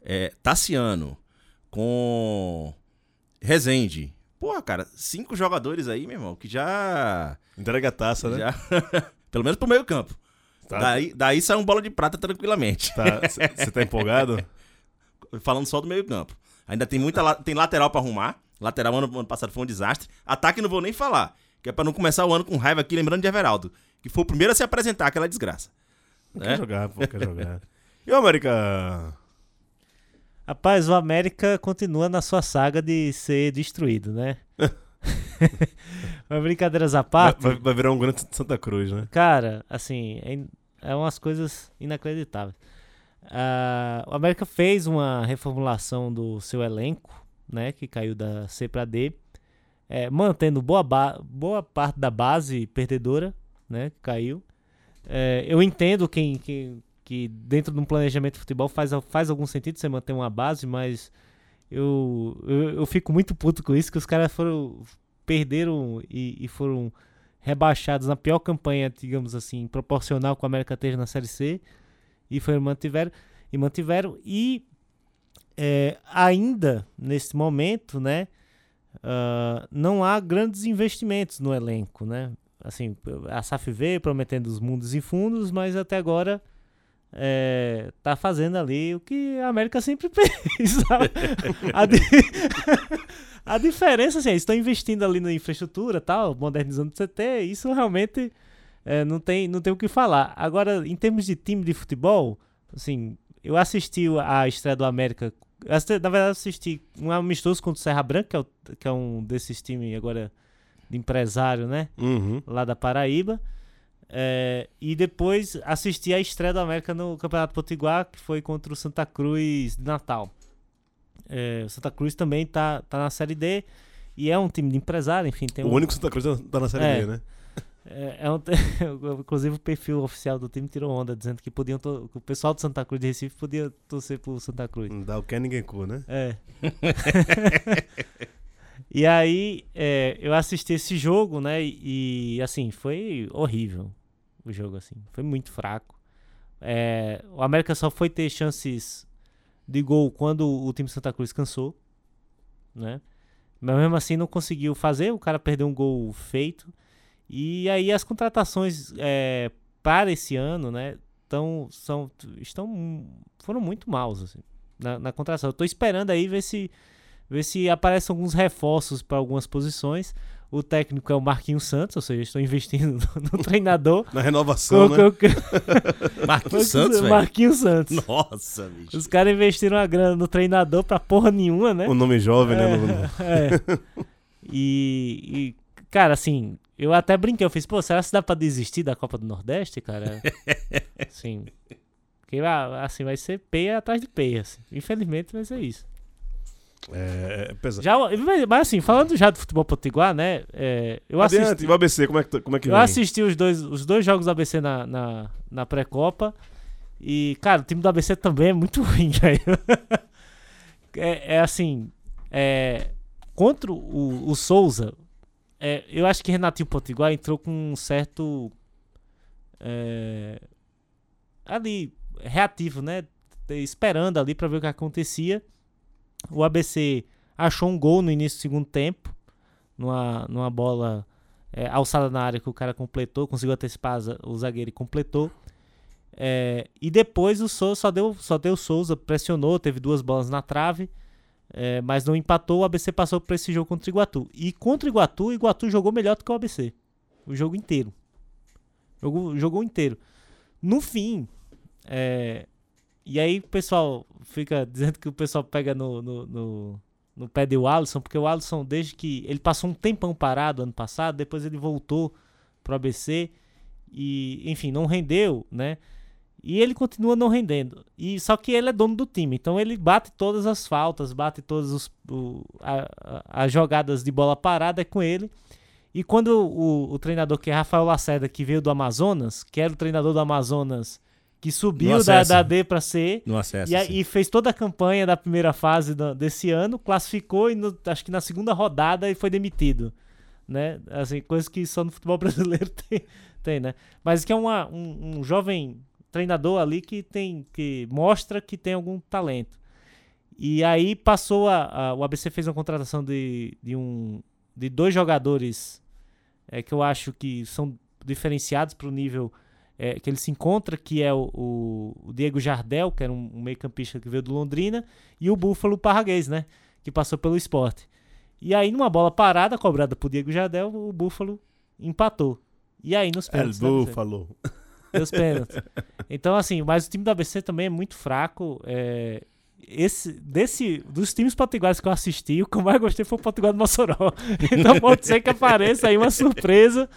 é, Tassiano, com Rezende. Porra, cara, cinco jogadores aí, meu irmão, que já. Entrega a taça, né? já pelo menos pro meio-campo. Tá. Daí, daí sai um bola de prata tranquilamente. Você tá empolgado? Falando só do meio-campo. Ainda tem muita tem lateral pra arrumar. Lateral ano, ano passado foi um desastre. Ataque não vou nem falar. Que é pra não começar o ano com raiva aqui, lembrando de Everaldo. Que foi o primeiro a se apresentar, aquela desgraça. Não É? quer jogar, pô, quer jogar. E o América? Rapaz, o América continua na sua saga de ser destruído, né? Mas brincadeiras à Vai, parte, vai- vai virar um grande Santa Cruz, né? cara, assim, é, umas coisas inacreditáveis. Ah, o América fez uma reformulação do seu elenco, né? Que caiu da C para D, é, mantendo boa, boa parte da base perdedora, né? Que caiu. É, eu entendo quem, quem- que dentro de um planejamento de futebol faz, faz algum sentido você manter uma base, mas eu, eu, eu fico muito puto com isso, que os caras foram perderam e, e foram rebaixados na pior campanha, digamos assim, proporcional com a América teve na Série C e foi mantiveram e mantiveram e é, ainda nesse momento, né, ah, não há grandes investimentos no elenco, né? Assim, a SAF veio prometendo os mundos e fundos, mas até agora é, tá fazendo ali o que a América sempre fez. a, di- a diferença, assim, eles estão investindo ali na infraestrutura tal, modernizando o CT, isso realmente é, não, tem, não tem o que falar. Agora, em termos de time de futebol, assim, eu assisti a estreia do América. assisti- Na verdade, assisti um amistoso contra o Serra Branca, que é, o- que é um desses times agora de empresário, né? Uhum. lá da Paraíba. É, e depois assisti a estreia do América no Campeonato Potiguar, que foi contra o Santa Cruz de Natal. É, o Santa Cruz também tá, tá na Série D e é um time de empresário, enfim, tem O um, único Santa Cruz tá na Série É. B, né? é, é um inclusive o perfil oficial do time tirou onda dizendo que podiam to- que o pessoal do Santa Cruz de Recife podia torcer pro Santa Cruz. Não dá o que ninguém cu, né? É. e aí, é, eu assisti esse jogo, né? E, e, assim, foi horrível o jogo, assim. Foi muito fraco. É, o América só foi ter chances de gol quando o time Santa Cruz cansou, né? Mas mesmo assim não conseguiu fazer, o cara perdeu um gol feito. E aí as contratações é, para esse ano, né? Tão, são, estão, foram muito maus, assim na, na contratação. Tô esperando aí ver se ver se aparecem alguns reforços para algumas posições. O técnico é o Marquinhos Santos, ou seja, estou investindo no, no treinador. Na renovação, né? Coloquei o- Marquinhos Santos, velho. Marquinhos Santos. Nossa, bicho. Os caras investiram a grana no treinador pra porra nenhuma, né? O nome jovem, né? No- no- É. E, e, cara, assim, eu até brinquei, eu fiz, pô, será que dá pra desistir da Copa do Nordeste, cara? Sim. Porque, ah, assim, vai ser peia atrás de peia, assim. Infelizmente vai ser isso. É, é pesado. Já, mas, assim, falando já do futebol potiguar, né? é, eu Adiante, assisti, o ABC, como é que, tá- como é que eu vem? assisti os dois, os dois jogos do ABC na, na, na pré-copa. E, cara, o time do ABC também é muito ruim, velho. É, é assim. É, contra o, o Souza, é, eu acho que Renatinho Potiguar entrou com um certo. é, ali, reativo, né? Esperando ali pra ver o que acontecia. O ABC achou um gol no início do segundo tempo, numa, numa bola é, alçada na área que o cara completou, conseguiu antecipar o zagueiro e completou. É, e depois o Souza só deu, só deu Souza, pressionou, teve duas bolas na trave, é, mas não empatou. O ABC passou para esse jogo contra o Iguatu. E contra o Iguatu, o Iguatu jogou melhor do que o ABC. O jogo inteiro. Jogou, jogou inteiro. No fim, é, e aí o pessoal fica dizendo que o pessoal pega no, no, no, no pé do Alisson, porque o Alisson, desde que ele passou um tempão parado ano passado, depois ele voltou pro ABC e, enfim, não rendeu, né? E ele continua não rendendo. E só que ele é dono do time, então ele bate todas as faltas, bate todas os, o- a- a- as jogadas de bola parada é com ele. E quando o, o treinador que é Rafael Lacerda, que veio do Amazonas, que era o treinador do Amazonas, que subiu da, da D para C, acesso. e, a- e fez toda a campanha da primeira fase da- desse ano, classificou e no- acho que na segunda rodada ele foi demitido né? Assim, coisas que só no futebol brasileiro tem, tem né? Mas que é uma, um, um jovem treinador ali que tem que mostra que tem algum talento. E aí passou a, a- o ABC fez uma contratação de, de um de dois jogadores é, que eu acho que são diferenciados para o nível é, que ele se encontra, que é o, o- Diego Jardel, que era um, um meio-campista que veio do Londrina, e o Búfalo Parraguês, né? Que passou pelo esporte. E aí, numa bola parada, cobrada por Diego Jardel, o Búfalo empatou. E aí, nos El pênaltis. né, Zé? Buffalo. Deu os pênaltis. Então, assim, mas o time do ABC também é muito fraco. é, esse, desse, dos times potiguares que eu assisti, o que eu mais gostei foi o Potiguar do Mossoró. Então pode ser que apareça aí uma surpresa.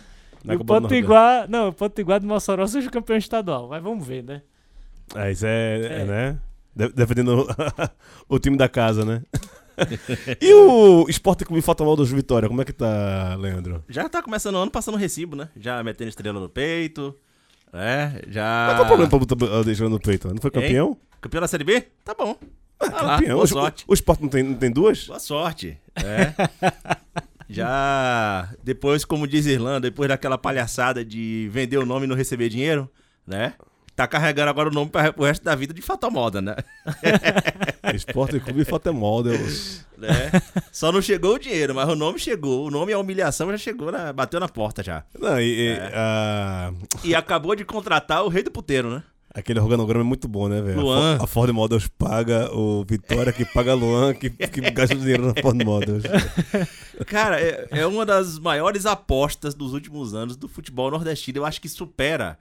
Na e o Copa do Potiguar, não, o Potiguar do Mossoró seja o campeão estadual. Mas vamos ver, né? É, isso é, é, É. né? De- Defendendo o time da casa, né? e o Esporte Clube Falta Mal dos Vitória, como é que tá, Leandro? Já tá começando o ano passando recibo, né? Já metendo estrela no peito. É, já. Mas qual o problema pra botar deixando no peito? Não foi Hein? campeão? Campeão da Série B? Tá bom. Ah, lá, campeão. boa O, sorte. o Esporte não tem, não tem duas? Boa sorte. É. Já depois, como diz Irlanda, depois daquela palhaçada de vender o nome e não receber dinheiro, né? Tá carregando agora o nome para o resto da vida de Fatal Moda, né? Esporte Clube Deus. né? Só não chegou o dinheiro, mas o nome chegou. O nome e a humilhação já chegou, na- bateu na porta já. Não, e, É. ah, E acabou de contratar o rei do puteiro, né? Aquele organograma é muito bom, né, velho? Luan. A Fo- A Ford Models paga o Vitória, que paga Luan, que, que gasta dinheiro na Ford Models. Cara, é, é uma das maiores apostas dos últimos anos do futebol nordestino. Eu acho que supera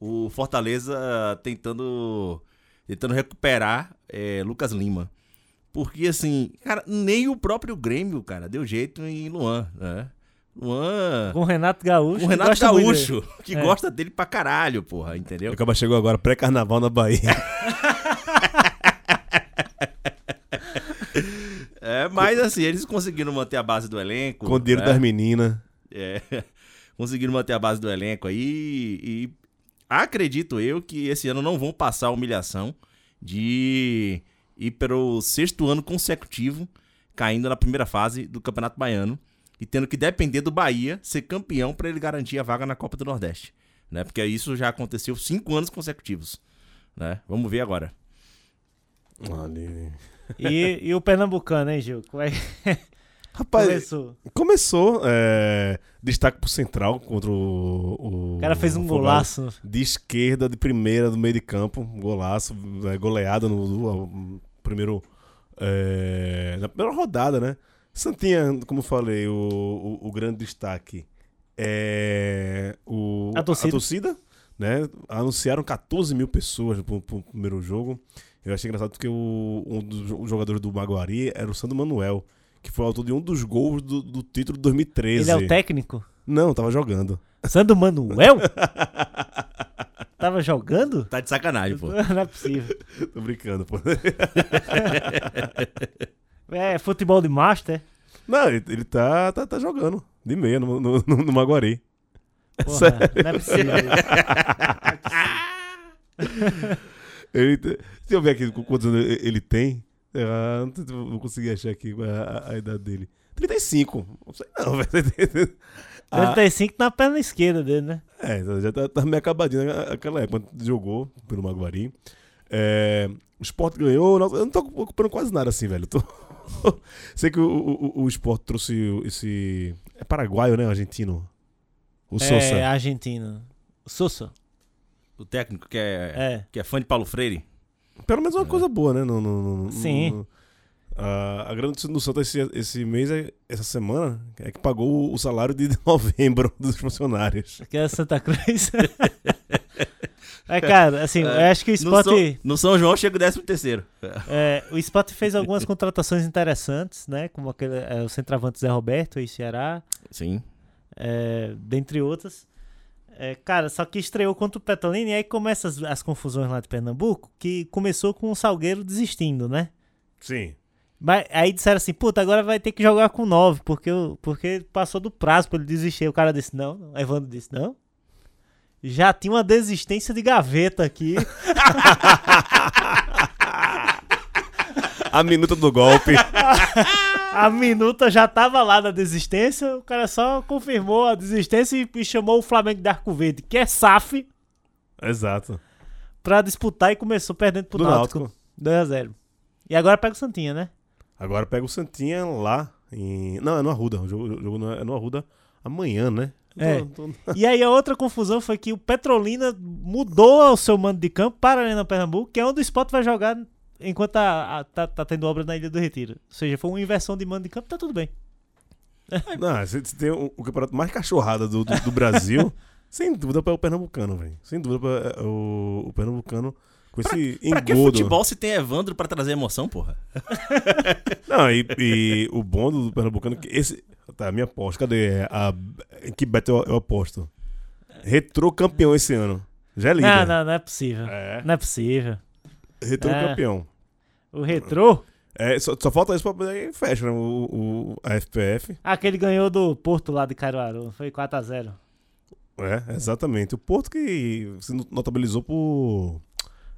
o Fortaleza tentando, tentando recuperar é, Lucas Lima. Porque, assim, cara, nem o próprio Grêmio, cara, deu jeito em Luan, né? Luan. Com o Renato Gaúcho. O que Renato dele. Gaúcho, que É. gosta dele pra caralho, porra, entendeu? Acaba chegou agora, pré-carnaval na Bahia. É, mas assim, eles conseguiram manter a base do elenco. com o dinheiro né? das meninas. É, conseguiram manter a base do elenco aí e acredito eu que esse ano não vão passar a humilhação de ir pelo sexto ano consecutivo caindo na primeira fase do Campeonato Baiano e tendo que depender do Bahia ser campeão para ele garantir a vaga na Copa do Nordeste, né? Porque isso já aconteceu cinco anos consecutivos, né? Vamos ver agora. Ali. E, e o Pernambucano, hein, Gil? Como é Rapaz, começou? começou. é, destaque pro Central contra o. O, O cara fez um golaço. De esquerda, de primeira, do meio de campo. um Golaço, é, goleada no, no primeiro. é, na primeira rodada, né? Santinha, como eu falei, o, o, o grande destaque é o, A torcida. né? Anunciaram 14 mil pessoas pro, pro primeiro jogo. Eu achei engraçado porque o, um dos jo- jogadores do Maguari era o Sandro Manuel, que foi o autor de um dos gols do, do título de 2013. Ele é o técnico? Não, tava jogando. Sandro Manuel? Tava jogando? Tá de sacanagem, pô. Não é possível. Tô brincando, pô. É futebol de master? Não, ele, ele tá, tá, tá jogando. De meia no, no, no, no Maguari. Porra, Sério? não é possível. Ele, te- deixa eu ver aqui qu- quantos anos ele tem. Ah, não, não consegui achar aqui a, a- a idade dele. 35. Não sei não, velho. Ah, 35 na perna esquerda dele, né? É, já tá, tá meio acabadinho naquela época, quando jogou pelo Maguari. É, o Sport ganhou, eu não tô ocupando quase nada assim, velho. Tô- Sei que o, o, o Sport trouxe esse. É paraguaio, né? Argentino. O Sousa. É, argentino. Sousa. O técnico que é, É. que é fã de Paulo Freire. Pelo menos é uma coisa boa, né? No, no- no- Sim. no- a, a grande notícia do Santos esse, esse mês, é- essa semana, é que pagou o salário de novembro dos funcionários. Que é Santa Cruz. é, cara, assim, eu acho que o No Sport. São, no São João chega o 13 terceiro. É, o Sport fez algumas contratações interessantes, né? Como aquele, é, o centroavante Zé Roberto e Ceará, Sim. é, dentre outras. É, cara, só que estreou contra o Petrolina e aí começam as, as confusões lá de Pernambuco, que começou com o Salgueiro desistindo, né? Sim. Mas aí disseram assim, puta, agora vai ter que jogar com 9, porque, o- porque passou do prazo pra ele desistir. O cara disse, não. Aí Evandro disse, não. Já tinha uma desistência de gaveta aqui. A minuta do golpe. A minuta já tava lá na desistência, o cara só confirmou a desistência e, e chamou o Flamengo de Arco Verde, que é SAF, Exato. pra disputar e começou perdendo pro Do Náutico. Náutico. 2x0. E agora pega o Santinha, né? Agora pega o Santinha lá em. Não, é no Arruda. O jogo, o jogo é é no Arruda amanhã, né? É. Tô- tô- E aí a outra confusão foi que o Petrolina mudou o seu mando de campo para a Arena Pernambuco, que é onde o Sport vai jogar enquanto tá, a- tá, tá tendo obra na Ilha do Retiro. Ou seja, foi uma inversão de mando de campo, tá tudo bem. Não, você tem o, o campeonato mais cachorrada do, do, do Brasil. sem dúvida para o Pernambucano, velho. Sem dúvida para o, o Pernambucano com esse Pra que engodo. futebol se tem Evandro pra trazer emoção, porra? Não, e, e o bom do Pernambucano é que esse. Tá, minha aposta. Cadê? A, que bet eu, eu aposto? Retrô campeão esse ano. Já é líder. Não, não, não é possível. É. Não é possível. Retrô É. campeão. O Retrô, É, só, só falta isso pra poder fecha né? o, o, a FPF. aquele ganhou do Porto lá de Caruaru, foi 4x0. É, exatamente. O Porto que se notabilizou por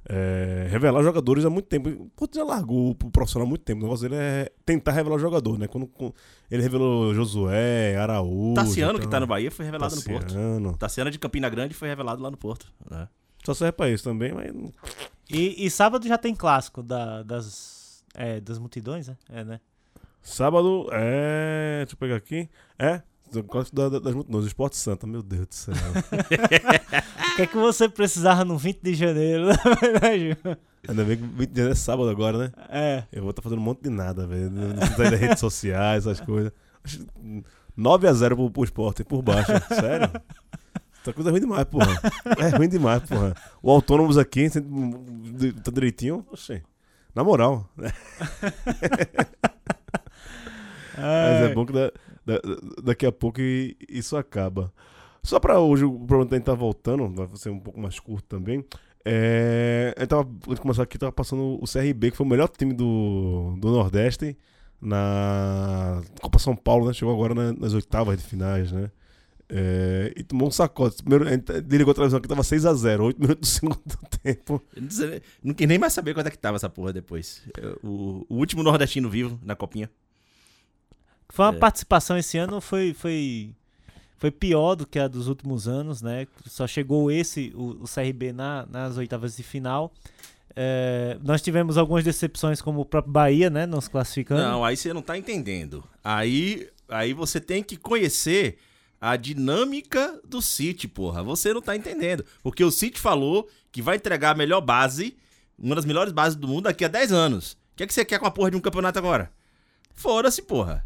é, revelar jogadores há muito tempo. O Porto já largou o profissional há muito tempo. O negócio dele é tentar revelar jogador, né? Quando, quando ele revelou Josué, Araújo. Tassiano, que então, tá no Bahia, foi revelado no Porto. Tassiano. Tassiano de Campina Grande foi revelado lá no Porto. né? Só serve pra isso também, mas. E, e sábado já tem clássico da- das, é, das multidões, né? É, né? Sábado é. Deixa eu pegar aqui. É. do clássico da- da- das multidões, Esporte Santa, meu Deus do céu. O que é que você precisava no 20 de janeiro, na verdade? Ainda bem que 20 de janeiro é sábado agora, né? É. Eu vou estar fazendo um monte de nada, velho. Não não precisa ir das redes sociais, essas coisas. 9x0 pro, pro esporte, por baixo. Sério? Essa coisa é ruim demais, porra. É ruim demais, porra. O autônomos aqui, tá direitinho. Oxê. Na moral. Mas é bom que da- da- daqui a pouco isso acaba. Só pra hoje, o programa também tá voltando, vai ser um pouco mais curto também. É, eu tava, antes de começar aqui, tava passando o CRB, que foi o melhor time do, do Nordeste na Copa São Paulo, né? Chegou agora na- nas oitavas de finais, né? É, e tomou um sacode. Primeiro, gente ligou a televisão aqui, tava 6x0, 8 minutos do segundo tempo. Não, quis nem mais saber quando é que tava essa porra depois. Eu- O, o último nordestino vivo na copinha. Foi uma É. participação esse ano, foi, foi, foi pior do que a dos últimos anos, né? Só chegou esse, o, o CRB, na, nas oitavas de final. É, nós tivemos algumas decepções, como o próprio Bahia, né? Não se classificando. Não, aí você não tá entendendo. Aí, aí você tem que conhecer a dinâmica do City, porra. Você não tá entendendo. Porque o City falou que vai entregar a melhor base, uma das melhores bases do mundo daqui a 10 anos. O que, é que você quer com a porra de um campeonato agora? Foda-se, porra.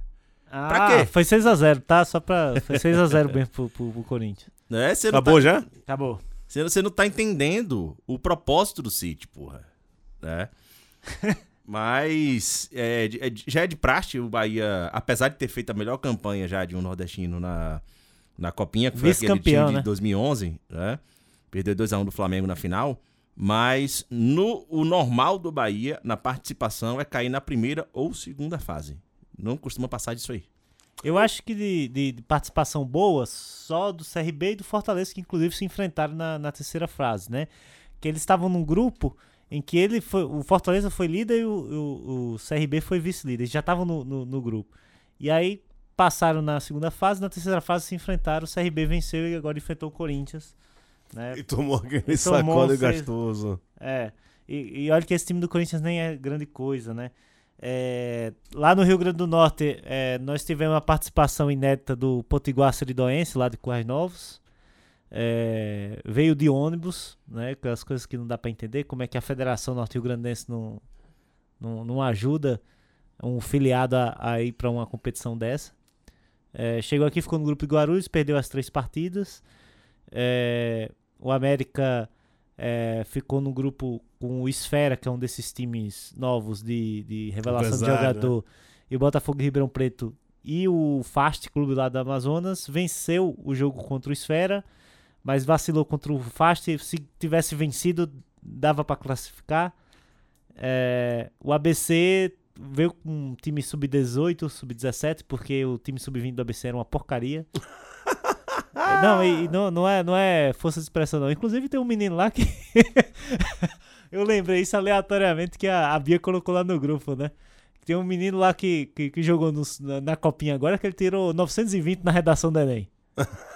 Ah, pra quê? Foi 6x0, tá? Só pra. Foi 6x0 mesmo pro, pro, pro Corinthians. Né? Você não Acabou tá- já? Acabou. Você, você não tá entendendo o propósito do City, porra. Né? Mas é, é de- já é de praxe o Bahia, apesar de ter feito a melhor campanha já de um nordestino na, na Copinha, que foi aquele time Vice-campeão, de né? 2011, né? Perdeu 2x1 do Flamengo na final. Mas no, o normal do Bahia, na participação, é cair na primeira ou segunda fase. Não costuma passar disso aí. Eu acho que de, de- de participação boa, só do CRB e do Fortaleza, que inclusive se enfrentaram na, na terceira fase, né? Que eles estavam num grupo em que ele foi, o Fortaleza foi líder e o, o- o CRB foi vice-líder. Eles já estavam no, no, no grupo. E aí passaram na segunda fase, na terceira fase se enfrentaram, o CRB venceu e agora enfrentou o Corinthians. Né? E tomou aquele E sacode seis- gastoso. É, e, e olha que esse time do Corinthians nem é grande coisa, né? É, lá no Rio Grande do Norte, é, nós tivemos a participação inédita do Potiguar Seridoense, lá de Currais Novos. É, veio de ônibus, né? Aquelas coisas que não dá pra entender. Como é que a Federação Norte-Rio Grandense não, não, não ajuda um filiado a, a ir pra uma competição dessa. É, chegou aqui, ficou no grupo de Guarulhos, perdeu as três partidas. É, o América é, ficou no grupo com o Esfera, que é um desses times novos de, de revelação de Empresário, jogador, e o Botafogo de Ribeirão Preto e o Fast Clube lá do Amazonas venceu o jogo contra o Esfera, mas vacilou contra o Fast. Se tivesse vencido, dava para classificar. É, o ABC veio com um time sub-18, sub-17, porque o time sub-20 do ABC era uma porcaria. Não, e, e não, não, é, não é força de expressão, não. Inclusive tem um menino lá que. eu lembrei isso aleatoriamente que a, a Bia colocou lá no grupo, né? Tem um menino lá que, que, que jogou no- na, na copinha agora que ele tirou 920 na redação do Enem.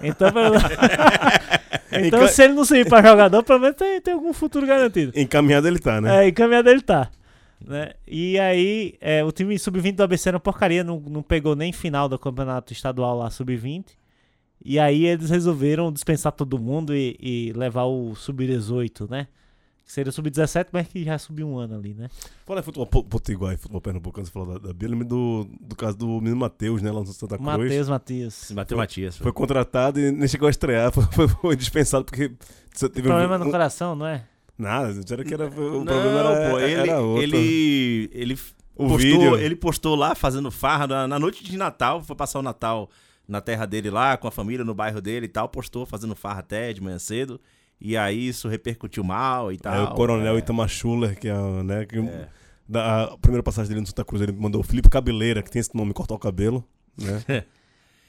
Então, pelo- então se ele não servir pra jogador, pelo menos tem, tem algum futuro garantido. Encaminhado ele tá, né? É, encaminhado ele tá. Né? E aí, é, o time sub-20 do ABC era uma porcaria, não, não pegou nem final do campeonato estadual lá, sub-20. E aí eles resolveram dispensar todo mundo e, e levar o sub-18, né? Que seria o sub-17, mas que já subiu um ano ali, né? Fala em futebol po- potiguar e futebol pernambucano, você falou da, da Bia, do, do caso do menino Matheus, né, lá no Santa Cruz. Matheus, Matheus. Bateu Matias. Foi contratado e nem chegou a estrear, foi, foi- foi dispensado porque você teve Problema um, no coração, não é? Nada, era que era, o Não, problema era, pô, ele, era outro. ele, ele O postou, vídeo. ele postou lá fazendo farra na, na noite de Natal, foi passar o Natal na terra dele lá, com a família, no bairro dele e tal, postou fazendo farra até de manhã cedo, e aí isso repercutiu mal e tal. Aí o coronel é. Itamar Schuller, que é, né, que É. da, a primeira passagem dele no Santa Cruz, ele mandou o Felipe Cabeleira, que tem esse nome, cortar o cabelo, né?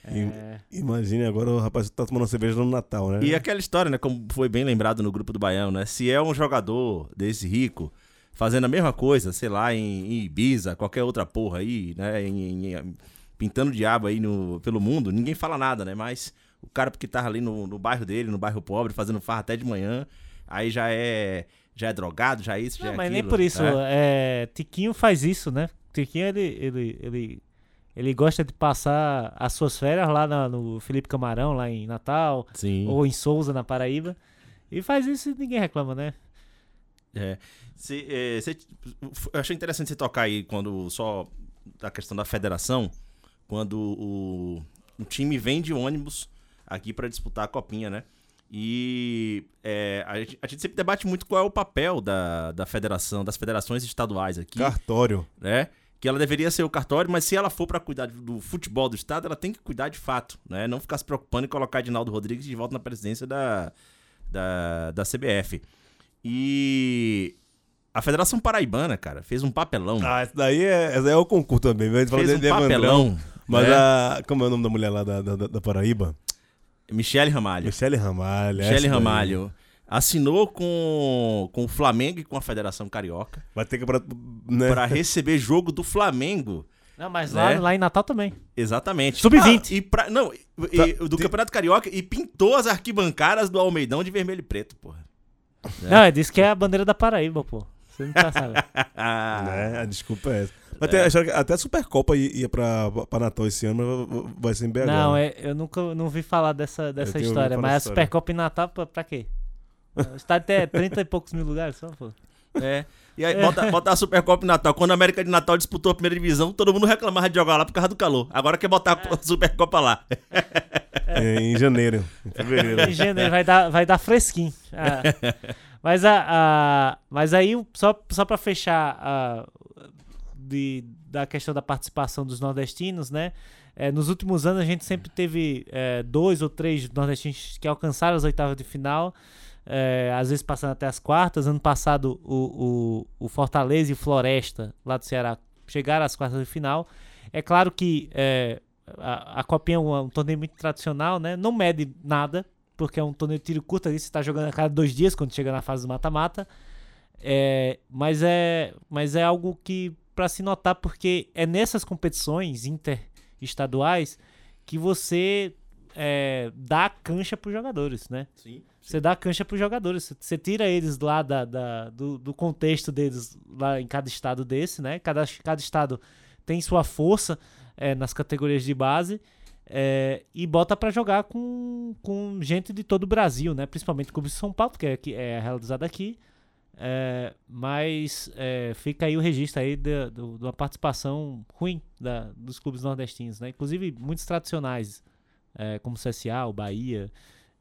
É, Imagine agora o rapaz tá tomando cerveja no Natal, né? E aquela história, né, como foi bem lembrado no grupo do Baião, né, se é um jogador desse rico fazendo a mesma coisa, sei lá, em, em Ibiza, qualquer outra porra aí, né, em- em- pintando diabo aí no, pelo mundo, ninguém fala nada, né, mas o cara porque tava ali no, no bairro dele, no bairro pobre, fazendo farra até de manhã, aí já é já é drogado, já é isso, já Não, é mas nem por isso. né? É, Tiquinho faz isso, né? Tiquinho, ele, ele, ele, ele gosta de passar as suas férias lá na- no Felipe Camarão, lá em Natal, Sim. ou em Souza, na Paraíba. E faz isso e ninguém reclama, né? É. Se, é, se- eu achei interessante você tocar aí quando só a questão da federação, quando o, o time vem de ônibus aqui para disputar a copinha, né? E é, a, gente, a gente sempre debate muito qual é o papel da, da federação, das federações estaduais aqui, Cartório. né? Que ela deveria ser o cartório, mas se ela for para cuidar do futebol do estado, ela tem que cuidar de fato, né? Não ficar se preocupando em colocar Edinaldo Rodrigues de volta na presidência da, da, da CBF. E a Federação Paraibana, cara, fez um papelão. Ah, esse daí é, é o concurso também. Fez um papelão. Mas né? a. Como é o nome da mulher lá da, da, da Paraíba? Michele Ramalho. Michele Ramalho. Michele daí. Ramalho. Assinou com, com o Flamengo e com a Federação Carioca Vai ter que. Pra, né? para receber jogo do Flamengo. Não, mas Né? lá, lá em Natal também. Exatamente. Sub-20. Ah, e pra, não, e- Tá, e- do tem- Campeonato Carioca e pintou as arquibancadas do Almeidão de vermelho e preto, porra. Não, ele disse que é a bandeira da Paraíba, pô. Você não tá sabendo. Ah, Né? A desculpa é essa. Mas tem, a história que até a Supercopa ia, pra, pra Natal esse ano, mas vai ser em BH. não, né? é, eu nunca não vi falar dessa, dessa história. falar Mas a história. Supercopa em Natal, pra, pra quê? O estádio tem 30 e poucos mil lugares só, pô. É. E aí, bota, bota a Supercopa em Natal. Quando a América de Natal disputou a primeira divisão, todo mundo reclamava de jogar lá por causa do calor. Agora quer botar a Supercopa lá. É, em janeiro, em fevereiro. Em janeiro vai dar, vai dar fresquinho. Ah, mas, a, a- mas aí, só, só pra fechar a, de, da questão da participação dos nordestinos, né? É, nos últimos anos a gente sempre teve é, dois ou três nordestinos que alcançaram as oitavas de final, é, às vezes passando até as quartas. Ano passado o, o, o Fortaleza e Floresta, lá do Ceará, chegaram às quartas de final. É claro que é, a, a Copinha é um, um torneio muito tradicional, né? Não mede nada, porque é um torneio de tiro curto ali, você tá jogando a cada dois dias quando chega na fase do mata-mata. É, mas, é, mas é algo que para se notar, porque é nessas competições interestaduais que você é, dá cancha para os jogadores, né? Sim. Você dá cancha para os jogadores, você- você tira eles lá da, da- do, do contexto deles lá em cada estado desse, né? Cada, cada estado tem sua força é, nas categorias de base é, e bota para jogar com, com gente de todo o Brasil, né? Principalmente o Clube de São Paulo, que é, que é realizado aqui. É, mas é, fica aí o registro aí de uma participação ruim da- dos clubes nordestinos, né? Inclusive muitos tradicionais, é, como o CSA, o Bahia,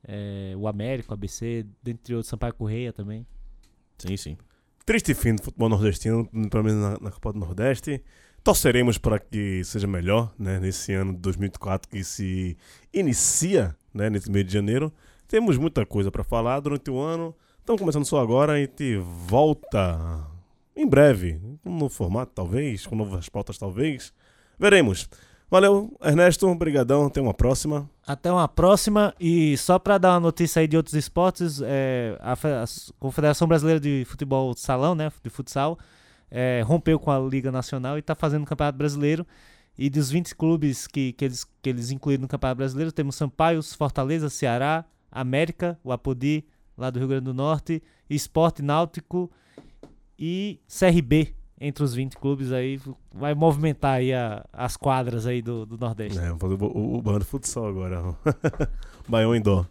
é, o América, o ABC, dentre outros, Sampaio Correia também. Sim, sim. Triste fim do futebol nordestino, pelo menos na, na Copa do Nordeste. Torceremos para que seja melhor, né? Nesse ano de 2004 que se inicia, né? Nesse mês de janeiro. Temos muita coisa para falar durante o ano. Estamos começando só agora. A gente volta em breve. Um novo formato, talvez. Com novas pautas, talvez. Veremos. Valeu, Ernesto. Obrigadão. Até uma próxima. Até uma próxima. E só para dar uma notícia aí de outros esportes, é, a, a Confederação Brasileira de Futebol Salão, né, de futsal, é, rompeu com a Liga Nacional e está fazendo o Campeonato Brasileiro. E dos 20 clubes que, que, eles, que eles incluíram no Campeonato Brasileiro, temos Sampaio, Fortaleza, Ceará, América, o Apodi, lá do Rio Grande do Norte, Esporte Náutico e CRB. Entre os 20 clubes aí, vai movimentar aí a- as quadras aí do, do Nordeste. É, vamos fazer o, o, o bando futsal agora. Baião em dó.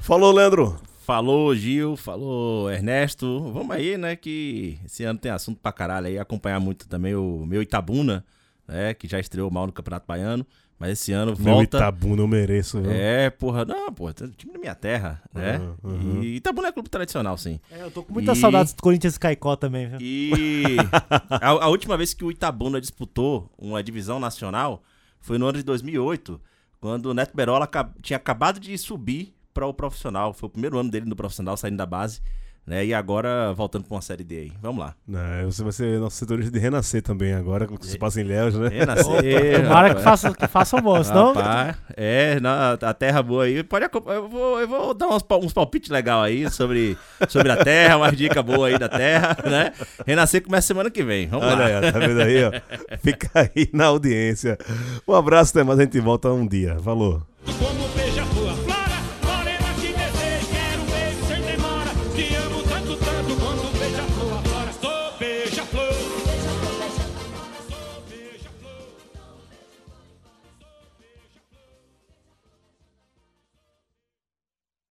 Falou, Leandro. Falou, Gil. Falou, Ernesto. Vamos aí, né? Que esse ano tem assunto pra caralho aí. Acompanhar muito também o meu Itabuna, né? Que já estreou mal no Campeonato Baiano. Mas esse ano Meu volta. Itabuna, eu mereço, viu? É, porra. Não, porra. tem Time da minha terra, né? Uhum, uhum. E Itabuna é clube tradicional, sim. É, eu tô com muita E- saudade do Corinthians e Caicó também, viu? E a, a última vez que o Itabuna disputou uma divisão nacional foi no ano de 2008, quando o Neto Berola tinha acabado de subir para o profissional. Foi o primeiro ano dele no profissional, saindo da base, né? E agora voltando para uma série D aí. Vamos lá. Não, você vai ser nosso setorista de renascer também agora, com o que se passa em Léus, né? Renascer. Tomara que rapaz. faça, que façam bom, senão. Rapaz, é, na, a terra boa aí. Pode, eu, vou, eu vou dar uns, uns palpites legais aí sobre, sobre a terra, umas dicas boas aí da terra, né? Renascer começa semana que vem. Vamos Olha lá. aí, tá vendo aí, ó? Fica aí na audiência. Um abraço, até mais. A gente volta um dia. Falou.